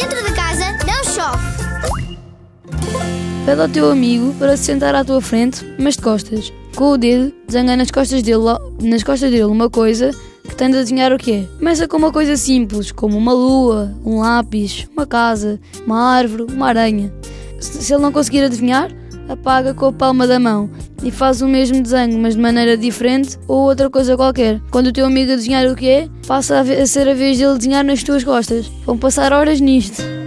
Dentro de casa não chove. Pede ao teu amigo para se sentar à tua frente, mas de costas. Com o dedo, desenha nas costas dele, nas costas dele uma coisa que tem de adivinhar o que é. Começa com uma coisa simples, como uma lua, um lápis, uma casa, uma árvore, uma aranha. Se ele não conseguir adivinhar, apaga com a palma da mão e faz o mesmo desenho, mas de maneira diferente ou outra coisa qualquer. Quando o teu amigo adivinhar o que é, passa a ser a vez dele desenhar nas tuas costas. Vão passar horas nisto.